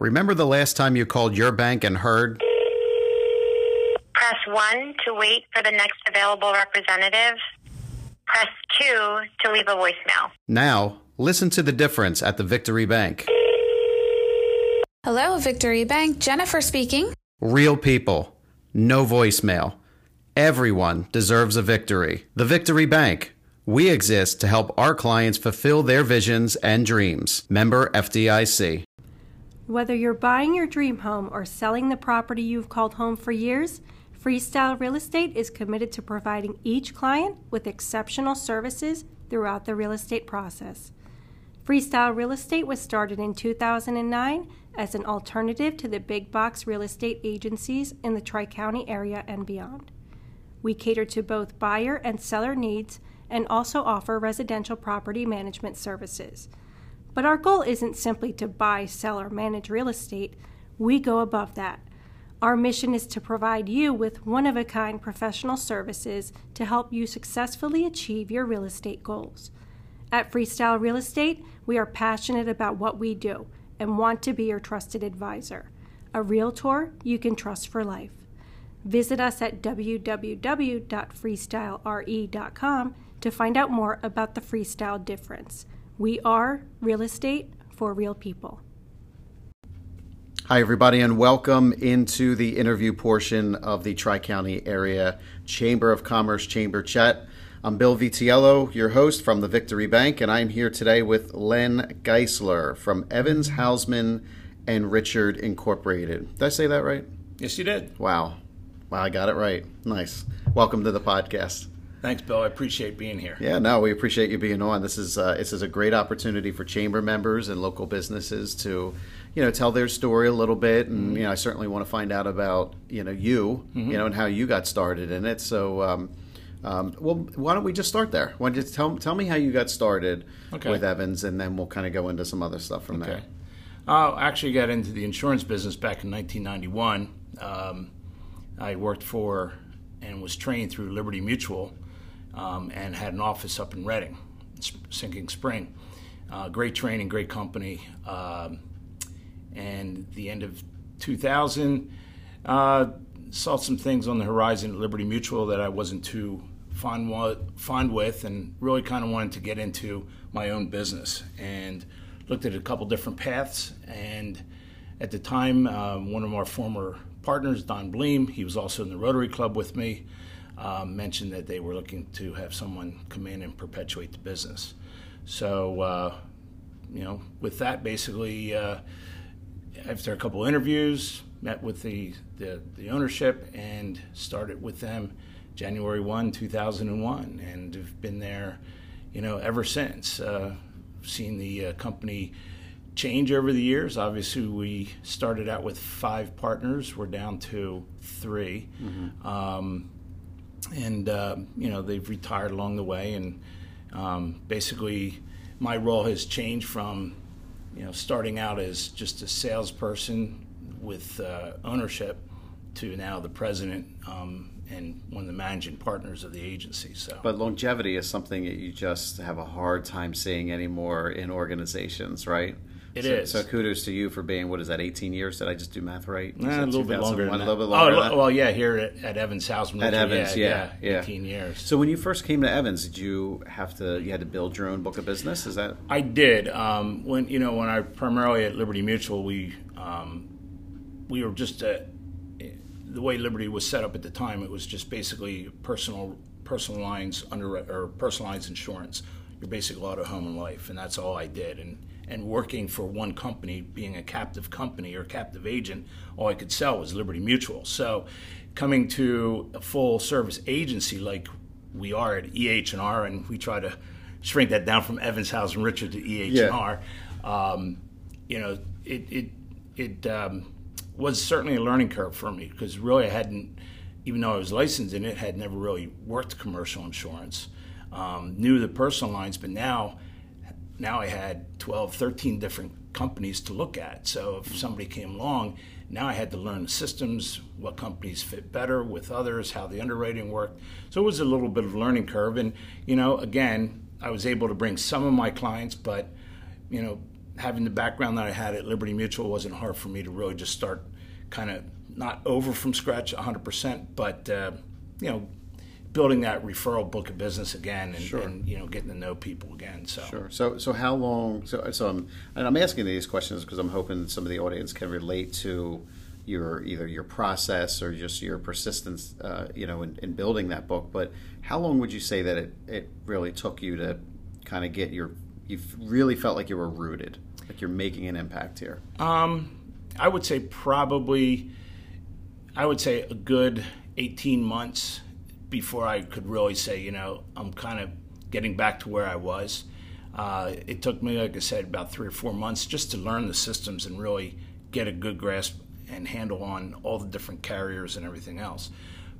Remember the last time you called your bank and heard? Press 1 to wait for the next available representative. Press 2 to leave a voicemail. Now, listen to the difference at the Victory Bank. Hello, Victory Bank. Jennifer speaking. Real people, no voicemail. Everyone deserves a victory. The Victory Bank. We exist to help our clients fulfill their visions and dreams. Member FDIC. Whether you're buying your dream home or selling the property you've called home for years, Freestyle Real Estate is committed to providing each client with exceptional services throughout the real estate process. Freestyle Real Estate was started in 2009 as an alternative to the big box real estate agencies in the Tri County area and beyond. We cater to both buyer and seller needs and also offer residential property management services. But our goal isn't simply to buy, sell, or manage real estate, we go above that. Our mission is to provide you with one of a kind professional services to help you successfully achieve your real estate goals. At Freestyle Real Estate, we are passionate about what we do and want to be your trusted advisor, a realtor you can trust for life. Visit us at www.freestylere.com to find out more about the freestyle difference. We are real estate for real people. Hi, everybody, and welcome into the interview portion of the Tri County Area Chamber of Commerce Chamber Chat. I'm Bill Vitiello, your host from the Victory Bank, and I'm here today with Len Geisler from Evans Hausman and Richard Incorporated. Did I say that right? Yes, you did. Wow. Wow, I got it right. Nice. Welcome to the podcast. Thanks, Bill. I appreciate being here. Yeah, no, we appreciate you being on. This is uh, this is a great opportunity for chamber members and local businesses to, you know, tell their story a little bit, and mm-hmm. you know, I certainly want to find out about you know you, mm-hmm. you know, and how you got started in it. So, um, um, well, why don't we just start there? Why don't you tell tell me how you got started okay. with Evans, and then we'll kind of go into some other stuff from okay. there. I actually got into the insurance business back in 1991. Um, I worked for and was trained through Liberty Mutual um, and had an office up in Reading, Sinking Spring. Uh, great training, great company. Um, and the end of 2000, uh, saw some things on the horizon at Liberty Mutual that I wasn't too fond, fond with, and really kind of wanted to get into my own business. And looked at a couple different paths. And at the time, uh, one of our former partners, Don Bleem, he was also in the Rotary Club with me um, mentioned that they were looking to have someone come in and perpetuate the business. So, uh, you know, with that, basically, uh, after a couple interviews, met with the, the, the, ownership and started with them January 1, 2001, and have been there, you know, ever since. Uh, seen the uh, company change over the years. Obviously, we started out with five partners. We're down to 3 mm-hmm. um, and uh, you know they've retired along the way, and um, basically my role has changed from you know starting out as just a salesperson with uh, ownership to now the president um, and one of the managing partners of the agency. So, but longevity is something that you just have a hard time seeing anymore in organizations, right? It so, is. so, kudos to you for being what is that? Eighteen years? Did I just do math right? Nah, a little bit longer. a little bit longer. Oh, well, yeah, here at, at Evans Hauser. At Evans, yeah, yeah, yeah, eighteen years. So when you first came to Evans, did you have to? You had to build your own book of business. Is that? I did. Um, when you know when I primarily at Liberty Mutual, we um, we were just a, the way Liberty was set up at the time. It was just basically personal personal lines under or personal lines insurance. Your basic auto, home, and life, and that's all I did. And and working for one company, being a captive company or captive agent, all I could sell was Liberty Mutual. So coming to a full service agency like we are at EH&R, and we try to shrink that down from Evans Hauser and Richard to EH&R, yeah. um, you know, it, it, it um, was certainly a learning curve for me because really I hadn't, even though I was licensed in it, had never really worked commercial insurance. Um, knew the personal lines, but now now I had 12, 13 different companies to look at. So if somebody came along, now I had to learn the systems, what companies fit better with others, how the underwriting worked. So it was a little bit of learning curve. And, you know, again, I was able to bring some of my clients, but, you know, having the background that I had at Liberty Mutual, wasn't hard for me to really just start kind of not over from scratch 100%, but, uh, you know, building that referral book of business again and, Sure. and, you know, getting to know people again. So, Sure. So, so how long? So, so I'm, and I'm asking these questions because I'm hoping some of the audience can relate to your either your process or just your persistence, uh, you know, in, in building that book. But how long would you say that it, it really took you to kind of get your? You really felt like you were rooted, like you're making an impact here. Um, I would say probably, I would say a good 18 months before I could really say, you know, I'm kind of getting back to where I was. Uh, it took me, like I said, about three or four months just to learn the systems and really get a good grasp and handle on all the different carriers and everything else.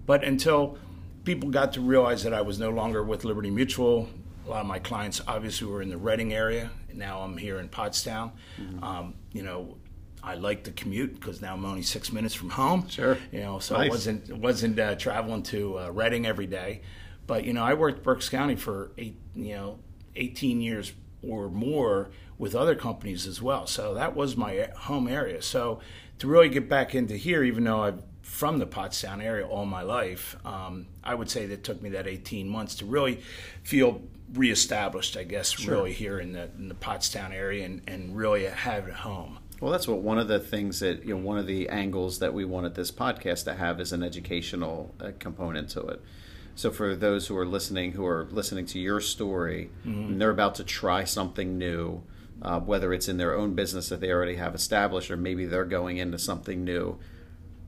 But until people got to realize that I was no longer with Liberty Mutual, a lot of my clients obviously were in the Reading area. Now I'm here in Pottstown. Um, you know, I like the commute because now I'm only six minutes from home. Sure. You know, so Nice. I wasn't wasn't uh, traveling to uh, Reading every day, but you know, I worked Berks County for eight, you know, 18 years or more with other companies as well. So that was my home area. So to really get back into here, even though I'm from the Pottstown area all my life, um, I would say that it took me that 18 months to really feel reestablished, I guess, really here in the in the Pottstown area and, and really have a home. Well, that's what one of the things that you know. One of the angles that we wanted this podcast to have is an educational uh, component to it. So, for those who are listening, who are listening to your story, and they're about to try something new, uh, whether it's in their own business that they already have established, or maybe they're going into something new,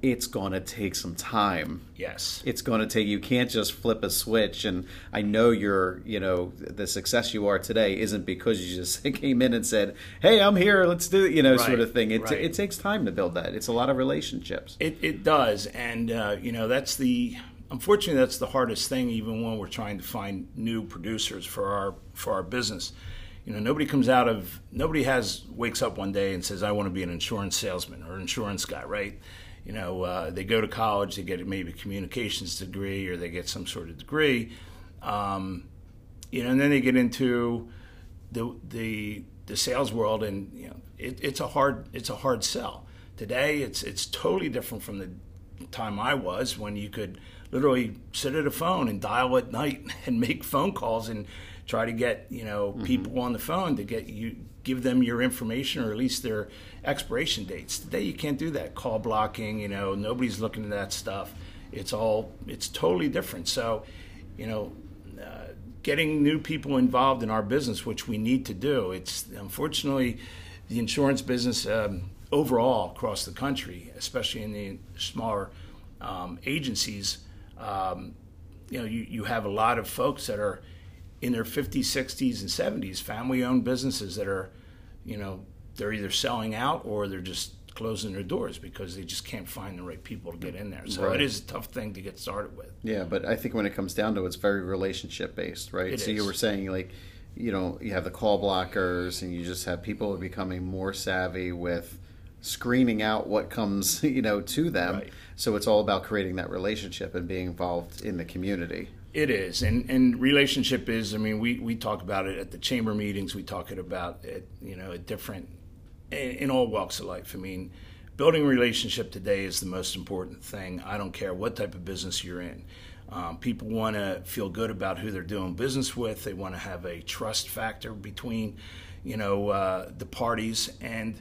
it's going to take some time Yes. it's going to take you can't just flip a switch and i know you're you know the success you are today isn't because you just came in and said hey i'm here let's do it you know sort of thing it, right. it takes time to build that it's a lot of relationships It, it does, and uh, you know that's the unfortunately that's the hardest thing. Even when we're trying to find new producers for our for our business, you know nobody comes out of nobody has wakes up one day and says I want to be an insurance salesman or insurance guy, right? You know uh, they go to college, they get maybe a communications degree or they get some sort of degree, um, you know, and then they get into the the the sales world, and you know, it, it's a hard it's a hard sell. Today, it's it's totally different from the time I was when you could literally sit at a phone and dial at night and make phone calls and try to get you know people on the phone to get you give them your information or at least their expiration dates. Today, you can't do that. Call blocking, you know, nobody's looking at that stuff. It's all it's totally different. So, you know, uh, getting new people involved in our business, which we need to do. It's unfortunately the insurance business um, overall across the country, especially in the smaller um, agencies. Um, you know, you, you have a lot of folks that are in their 50s, 60s, and 70s, family-owned businesses that are, you know, they're either selling out or they're just closing their doors because they just can't find the right people to get in there. So Right. it is a tough thing to get started with. yeah but i think when it comes down to it it's very relationship based right It so you were saying like you know you have the call blockers and you just have people becoming more savvy with screening out what comes you know to them Right. so it's all about creating that relationship and being involved in the community It is, and and relationship is. I mean, we we talk about it at the chamber meetings. We talk it about it, you know, at different in, all walks of life. I mean, building relationship today is the most important thing. I don't care what type of business you're in. Um, people want to feel good about who they're doing business with. They want to have a trust factor between, you know, uh, the parties and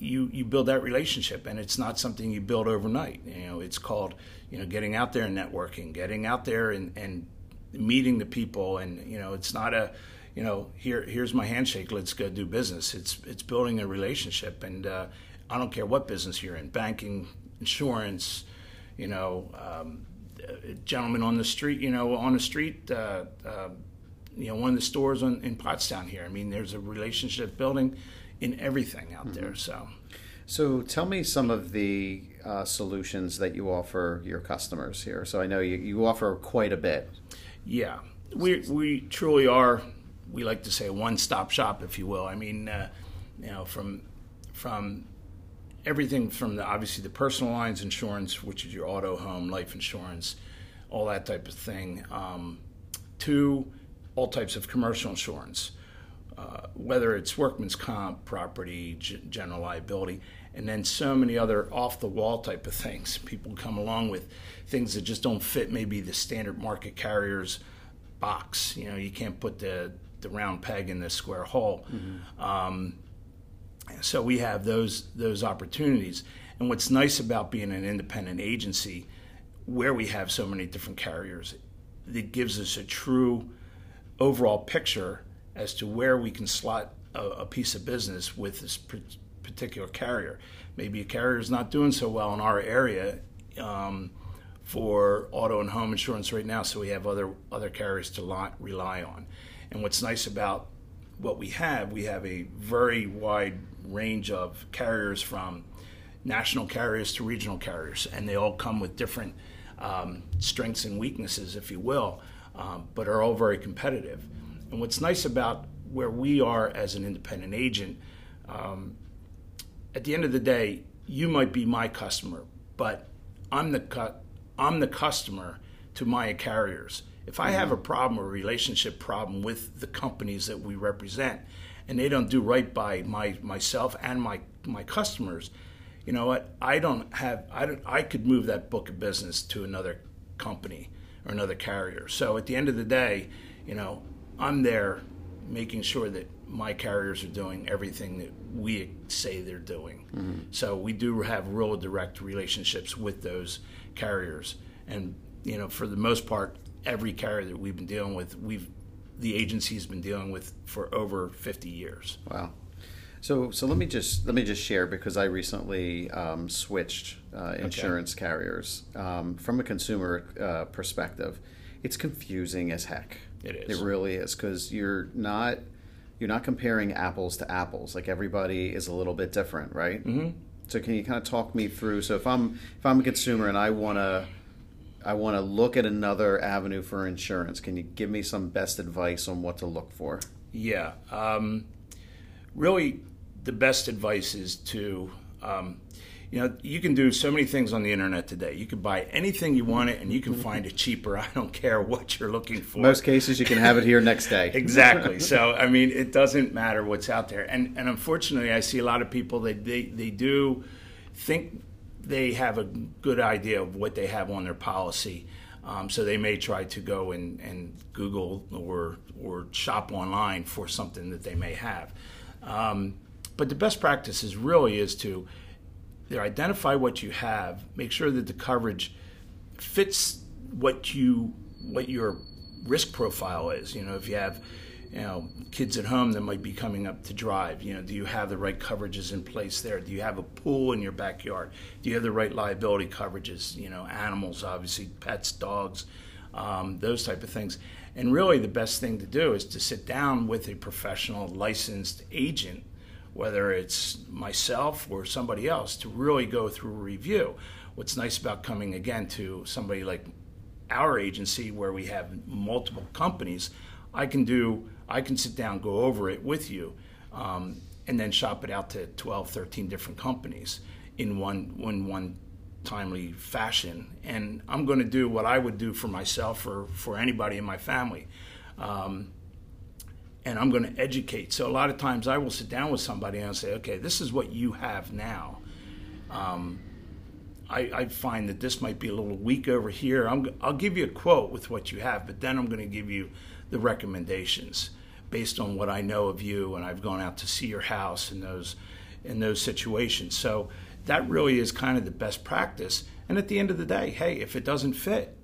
you you build that relationship and it's not something you build overnight. You know it's called you know getting out there and networking getting out there and and meeting the people. And you know it's not a you know here here's my handshake let's go do business. It's it's building a relationship. And uh, i don't care what business you're in banking insurance you know um, on the street you know on the street uh, uh, you know one of the stores on, in pottstown here. I mean there's a relationship building in everything out there so So tell me some of the uh, solutions that you offer your customers here. So I know you, you offer quite a bit. Yeah, we we truly are. We like to say one-stop shop, if you will. I mean, uh, you know, from from everything from the obviously the personal lines insurance, which is your auto, home, life insurance, all that type of thing, um, to all types of commercial insurance. Uh, whether it's workman's comp, property, g- general liability, and then so many other off the wall type of things. People come along with things that just don't fit maybe the standard market carriers box. You know, you can't put the the round peg in the square hole. Mm-hmm. Um, so we have those those opportunities. And what's nice about being an independent agency, where we have so many different carriers, it gives us a true overall picture as to where we can slot a, a piece of business with this particular carrier. Maybe a carrier is not doing so well in our area um, for auto and home insurance right now, so we have other other carriers to lot, rely on. And what's nice about what we have, we have a very wide range of carriers from national carriers to regional carriers, and they all come with different um, strengths and weaknesses, if you will, um, but are all very competitive. And what's nice about where we are as an independent agent, um, at the end of the day, you might be my customer, but I'm the cu- I'm the customer to my carriers. If I have a problem or relationship problem with the companies that we represent, and they don't do right by my myself and my my customers, you know what? I don't have I don't I could move that book of business to another company or another carrier. So at the end of the day, you know, I'm there making sure that my carriers are doing everything that we say they're doing. Mm-hmm. So we do have real direct relationships with those carriers, and you know, for the most part, every carrier that we've been dealing with, we've the agency's been dealing with for over 50 years. Wow. So, so let me just let me just share because I recently um, switched uh, insurance okay. carriers um, from a consumer uh, perspective. It's confusing as heck. It is. It really is because you're not you're not comparing apples to apples. Like everybody is a little bit different, right? Mm-hmm. So can you kind of talk me through? So if I'm if I'm a consumer and I want to I want to look at another avenue for insurance, can you give me some best advice on what to look for? Yeah, um, really, the best advice is to um, you know, you can do so many things on the internet today. You can buy anything you want it, and you can find it cheaper. I don't care what you're looking for. Most cases, you can have it here next day. exactly. So, I mean, it doesn't matter what's out there. And and unfortunately, I see a lot of people that they they do think they have a good idea of what they have on their policy. Um, so they may try to go and, and Google or or shop online for something that they may have. Um, but the best practice is really is to there identify what you have make sure that the coverage fits what you what your risk profile is. You know if you have you know kids at home that might be coming up to drive you know do you have the right coverages in place there? Do you have a pool in your backyard? Do you have the right liability coverages? You know animals obviously pets dogs um, those type of things. And really the best thing to do is to sit down with a professional licensed agent whether it's myself or somebody else, to really go through a review. What's nice about coming again to somebody like our agency where we have multiple companies, I can do, I can sit down, go over it with you, um, and then shop it out to 12, 13 different companies in one, in one timely fashion. And I'm going to do what I would do for myself or for anybody in my family. Um, and I'm going to educate. So a lot of times I will sit down with somebody and I'll say, okay, this is what you have now. Um, I, I, find that this might be a little weak over here. i will give you a quote with what you have, but then I'm going to give you the recommendations based on what I know of you, and I've gone out to see your house in those in those situations. So that really is kind of the best practice. And at the end of the day, hey, if it doesn't fit,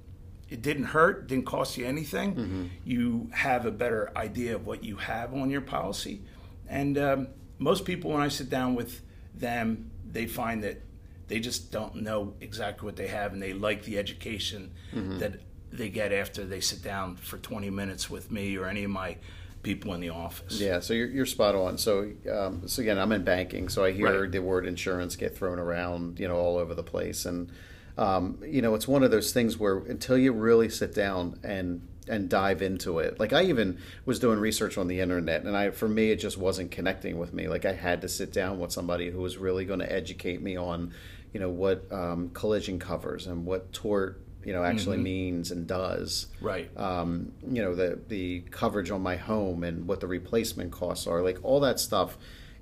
it didn't hurt, didn't cost you anything. Mm-hmm. You have a better idea of what you have on your policy. And um, most people, when I sit down with them, they find that they just don't know exactly what they have and they like the education mm-hmm. that they get after they sit down for 20 minutes with me or any of my people in the office. Yeah, so you're, you're spot on. So, um, so again, I'm in banking, so I hear right. the word insurance get thrown around, you know, all over the place. And um, you know, it's one of those things where until you really sit down and and dive into it. Like I even was doing research on the internet, and I for me it just wasn't connecting with me. Like I had to sit down with somebody who was really going to educate me on, you know, what um, collision covers and what tort you know actually means and does. Right. Um, you know the the coverage on my home and what the replacement costs are. Like all that stuff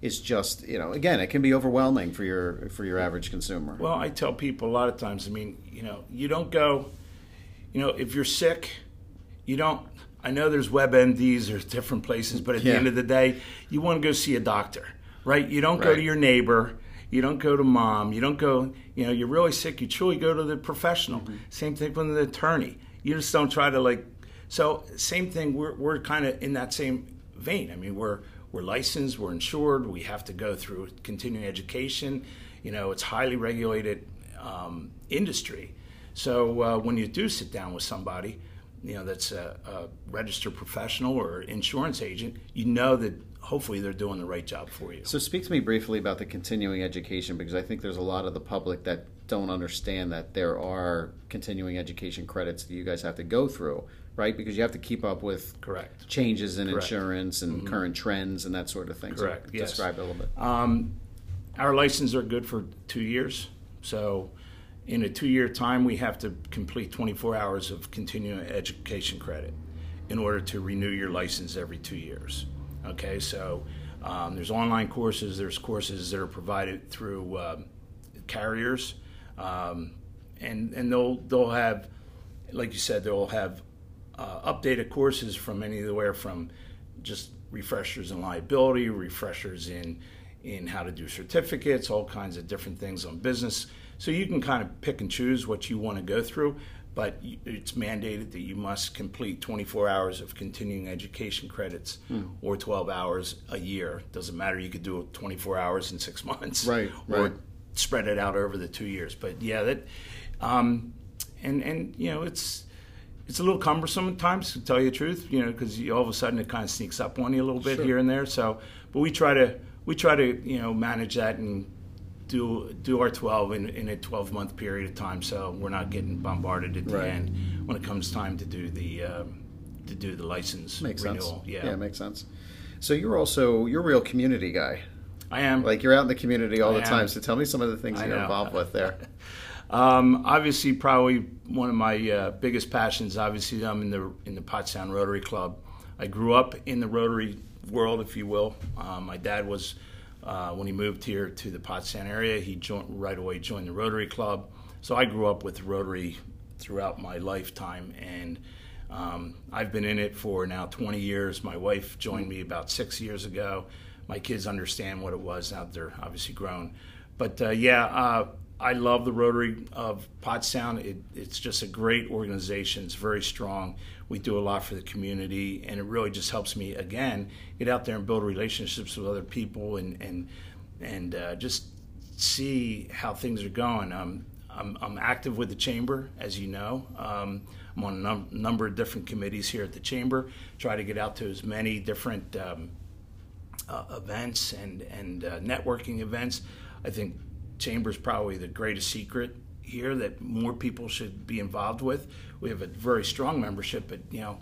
is just you know again it can be overwhelming for your for your average consumer. Well, I tell people a lot of times. I mean, you know, you don't go. You know, if you're sick, you don't. I know there's WebMDs, there's different places, but at Yeah. the end of the day, you want to go see a doctor, right? You don't go to your neighbor. You don't go to mom. You don't go. You know, you're really sick. You truly go to the professional. Mm-hmm. Same thing with the attorney. You just don't try to like. So same thing. We're we're kind of in that same vein. I mean, we're we're licensed. We're insured. We have to go through continuing education. You know, it's highly regulated um, industry. So uh, when you do sit down with somebody, you know that's a, a registered professional or insurance agent, you know that hopefully they're doing the right job for you. So speak to me briefly about the continuing education because I think there's a lot of the public that don't understand that there are continuing education credits that you guys have to go through, right? Because you have to keep up with Correct. changes in Correct. Mm-hmm. insurance and current trends and that sort of thing. So Correct, yes. Describe it a little bit. Um, our licenses are good for two years. So, in a two year time, we have to complete 24 hours of continuing education credit in order to renew your license every two years. Okay, so um, there's online courses, there's courses that are provided through um, carriers, um, and and they'll they'll have, like you said, they'll have uh, updated courses from anywhere from just refreshers in liability, refreshers in in how to do certificates, all kinds of different things on business. So you can kind of pick and choose what you want to go through, but it's mandated that you must complete 24 hours of continuing education credits or 12 hours a year. Doesn't matter. You could do it 24 hours in six months, Right, Or right. spread it out over the two years. But yeah, that um, and and you know it's it's a little cumbersome at times to tell you the truth. You know because all of a sudden it kind of sneaks up on you a little bit here and there. So, but we try to we try to you know manage that and do do our 12 in, in a 12 month period of time so we're not getting bombarded at the Right. end when it comes time to do the um, to do the license Makes renewal sense. yeah, yeah, makes sense. So you're also you're a real community guy. i am Like you're out in the community all I the am. time. So tell me some of the things I you're know. involved with there. Um, obviously, probably one of my uh, biggest passions. Obviously, I'm in the in the Pottstown Rotary Club. I grew up in the Rotary world, if you will. Um, my dad was uh, when he moved here to the Pottstown area. He joined right away joined the Rotary Club. So I grew up with Rotary throughout my lifetime, and um, I've been in it for now 20 years. My wife joined me about six years ago. My kids understand what it was now they're obviously grown. But uh, yeah, uh, I love the Rotary of Pottstown. It, it's just a great organization. It's very strong. We do a lot for the community, and it really just helps me again get out there and build relationships with other people and and and uh, just see how things are going. Um, I'm, I'm active with the chamber, as you know. Um, I'm on a num- number of different committees here at the chamber. Try to get out to as many different um, uh, events and and uh, networking events. I think chamber's probably the greatest secret here that more people should be involved with. We have a very strong membership, but you know,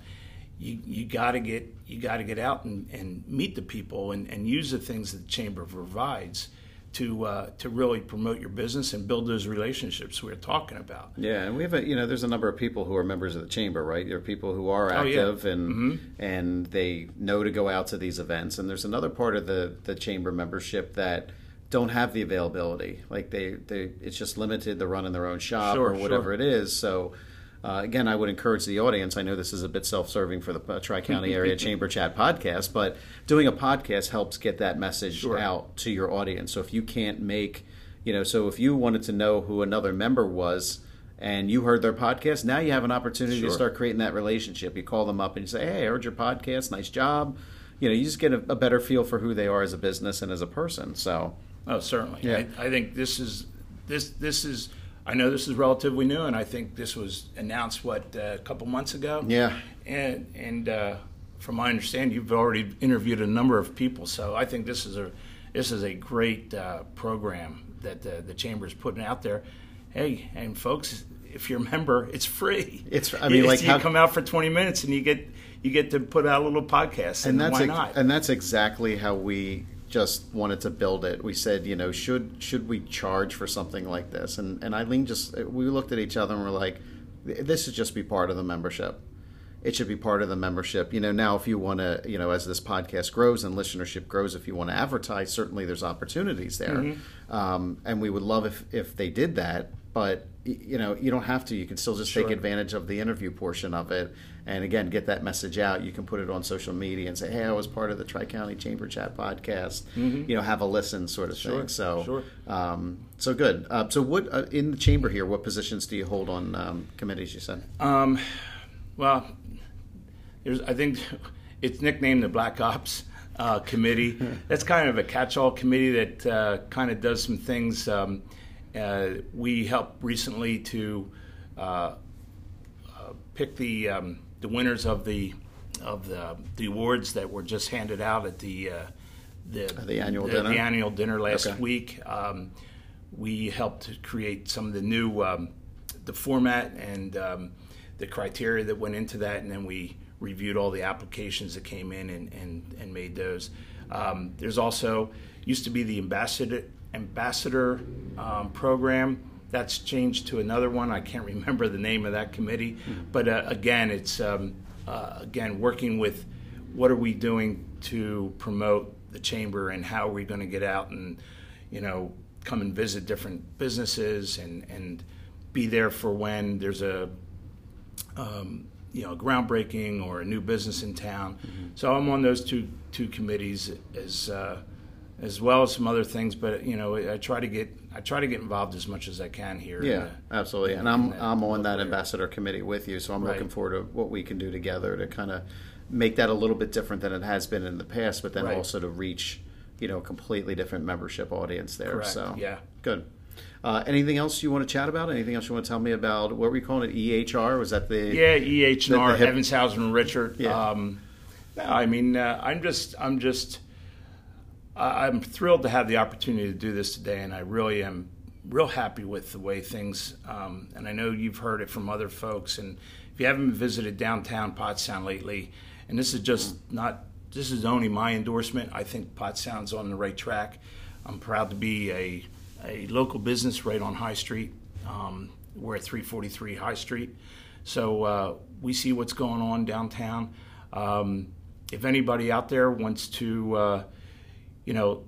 you you got to get you got to get out and, and meet the people and, and use the things that the chamber provides to uh, to really promote your business and build those relationships we we're talking about. Yeah, and we have a you know there's a number of people who are members of the chamber, right? There are people who are Oh, yeah. active and and they know to go out to these events, and there's another part of the the chamber membership that don't have the availability. Like they they it's just limited to running their own shop Sure, or whatever sure. it is. So. Uh, again, I would encourage the audience. I know this is a bit self-serving for the uh, Tri County Area Chamber Chat podcast, but doing a podcast helps get that message Sure. out to your audience. So if you can't make, you know, so if you wanted to know who another member was, and you heard their podcast, now you have an opportunity to start creating that relationship. You call them up and you say, "Hey, I heard your podcast. Nice job." You know, you just get a, a better feel for who they are as a business and as a person. So, Oh, certainly. Yeah. I, I think this is this this is. I know this is relatively new, and I think this was announced what uh, a couple months ago. Yeah. And and uh, from my understanding, you've already interviewed a number of people, so I think this is a this is a great uh, program that the, the chamber is putting out there. Hey, and folks, if you're a member, it's free. It's- I mean, You- like, you how- come out for 20 minutes and you get you get to put out a little podcast, and, and that's why ex- not? and that's exactly how we just wanted to build it. We said, you know, should should we charge for something like this? And and Eileen just we looked at each other and we're like, this should just be part of the membership. It should be part of the membership. You know, now if you want to, you know, as this podcast grows and listenership grows, if you want to advertise, certainly there's opportunities there, Mm-hmm. um, and we would love if if they did that. But you know, you don't have to. You can still just take advantage of the interview portion of it, and again, get that message out. You can put it on social media and say, "Hey, I was part of the Tri County Chamber Chat podcast." You know, have a listen, sort of Mm-hmm. Sure, thing. So, sure. um, so good. Uh, so, what uh, in the chamber here? What positions do you hold on um, committees? You said. Um, well, there's, I think it's nicknamed the Black Ops uh, Committee. That's kind of a catch-all committee that uh, kind of does some things. Um, uh, we helped recently to uh, uh, pick the um, the winners of the of the, the awards that were just handed out at the uh, the, the annual the, dinner? the annual dinner last Okay. week. Um, we helped create some of the new um, the format and um, the criteria that went into that, and then we reviewed all the applications that came in and, and, and made those. Um, there's also used to be the ambassador ambassador um, program. That's changed to another one. I can't remember the name of that committee, but uh, again, it's um, uh, again working with what are we doing to promote the chamber and how are we going to get out and you know come and visit different businesses and and be there for when there's a um, you know groundbreaking or a new business in town. So I'm on those two two committees as uh, as well as some other things. But you know I try to get I try to get involved as much as I can here. Yeah, the- absolutely. And I'm I'm on that ambassador committee with you, so I'm Right. looking forward to what we can do together to kind of make that a little bit different than it has been in the past, but then Right. also to reach you know a completely different membership audience there. Correct, So yeah. good. Uh, anything else you want to chat about? Anything else you want to tell me about? What were you calling it? EHR? Was that the Yeah, EHR? and the hip- Evans, Hauser, and Richard. Yeah. Um, no, I mean, uh, I'm just, I'm just, I'm thrilled to have the opportunity to do this today, and I really am real happy with the way things. Um, and I know you've heard it from other folks, and if you haven't visited downtown Pottstown lately, and this is just not, this is only my endorsement. I think Pottstown's on the right track. I'm proud to be a a local business right on High Street. Um, we're at 343 High Street. So uh, we see what's going on downtown. Um, if anybody out there wants to, uh, you know,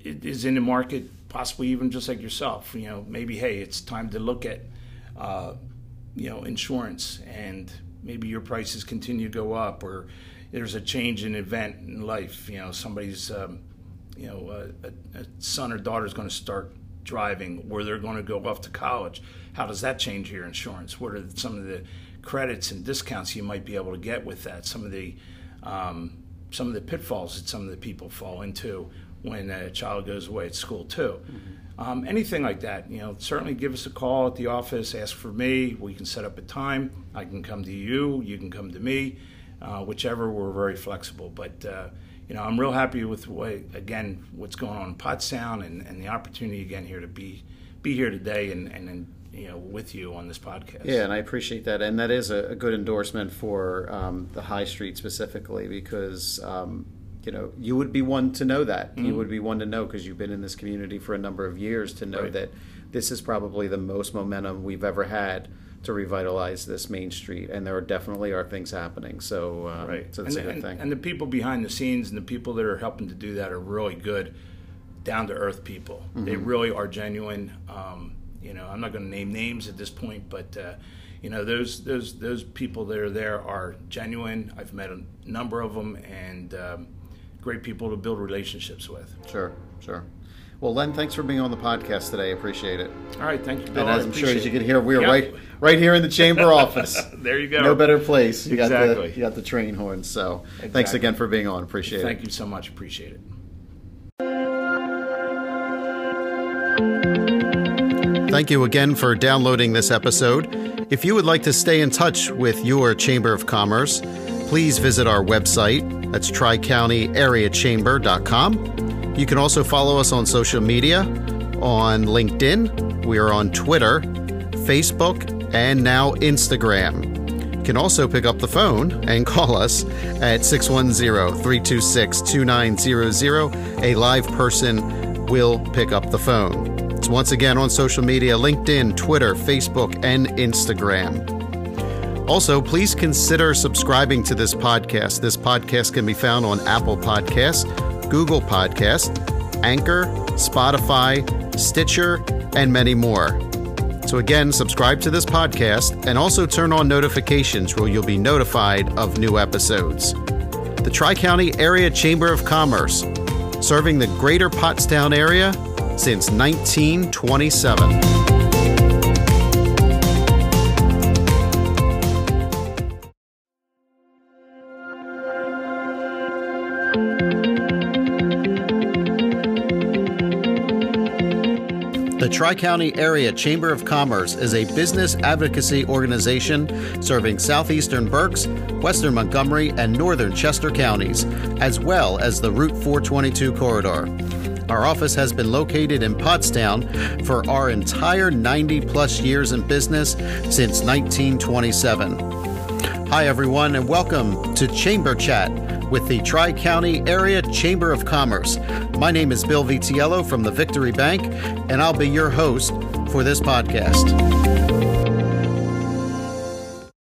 is in the market, possibly even just like yourself, you know, maybe hey, it's time to look at, uh, you know, insurance, and maybe your prices continue to go up, or there's a change in event in life. You know, somebody's, um, you know, a, a, a son or daughter is going to start driving, or they're going to go off to college. How does that change your insurance? What are some of the credits and discounts you might be able to get with that? Some of the um, some of the pitfalls that some of the people fall into when a child goes away at school too. Um, anything like that, you know, certainly give us a call at the office. Ask for me. We can set up a time. I can come to you. You can come to me. Uh, whichever, we're very flexible. But uh, you know, I'm real happy with way again what's going on in Pottstown and, and the opportunity again here to be be here today and and, and you know with you on this podcast. Yeah, and I appreciate that, and that is a, a good endorsement for um, the High Street specifically because um, you know you would be one to know that you would be one to know because you've been in this community for a number of years to know Right. that this is probably the most momentum we've ever had to revitalize this main street, and there are definitely are things happening. So, um, Right. so that's and, a good and- thing. and the people behind the scenes and the people that are helping to do that are really good, down to earth people. They Mm-hmm. really are genuine. Um, you know, I'm not going to name names at this point, but uh, you know, those those those people that are there are genuine. I've met a number of them, and um, great people to build relationships with. sure, sure. Well, Len, thanks for being on the podcast today. I appreciate it. All right, thank you, Bill. and as I'm sure as you can hear, we are Yep. right right here in the chamber office. There you go. No better place. You got the Exactly. you got the train horn. So thanks again for being on. Appreciate it. Thank you so much. Appreciate it. Thank you again for downloading this episode. If you would like to stay in touch with your Chamber of Commerce, please visit our website. That's tricountyareachamber.com. You can also follow us on social media on LinkedIn. We are on Twitter, Facebook, and now Instagram. You can also pick up the phone and call us at 610 326 2900. A live person will pick up the phone. Once again on social media LinkedIn, Twitter, Facebook, and Instagram. Also, please consider subscribing to this podcast. This podcast can be found on Apple Podcasts, Google Podcasts, Anchor, Spotify, Stitcher, and many more. So, again, subscribe to this podcast and also turn on notifications where you'll be notified of new episodes. The Tri County Area Chamber of Commerce, serving the greater Pottstown area since 1927. The Tri County Area Chamber of Commerce is a business advocacy organization serving southeastern Berks, western Montgomery, and northern Chester counties, as well as the Route 422 corridor. Our office has been located in Pottstown for our entire 90 plus years in business since 1927. Hi, everyone, and welcome to Chamber Chat with the Tri County Area Chamber of Commerce. My name is Bill Vitiello from the Victory Bank, and I'll be your host for this podcast.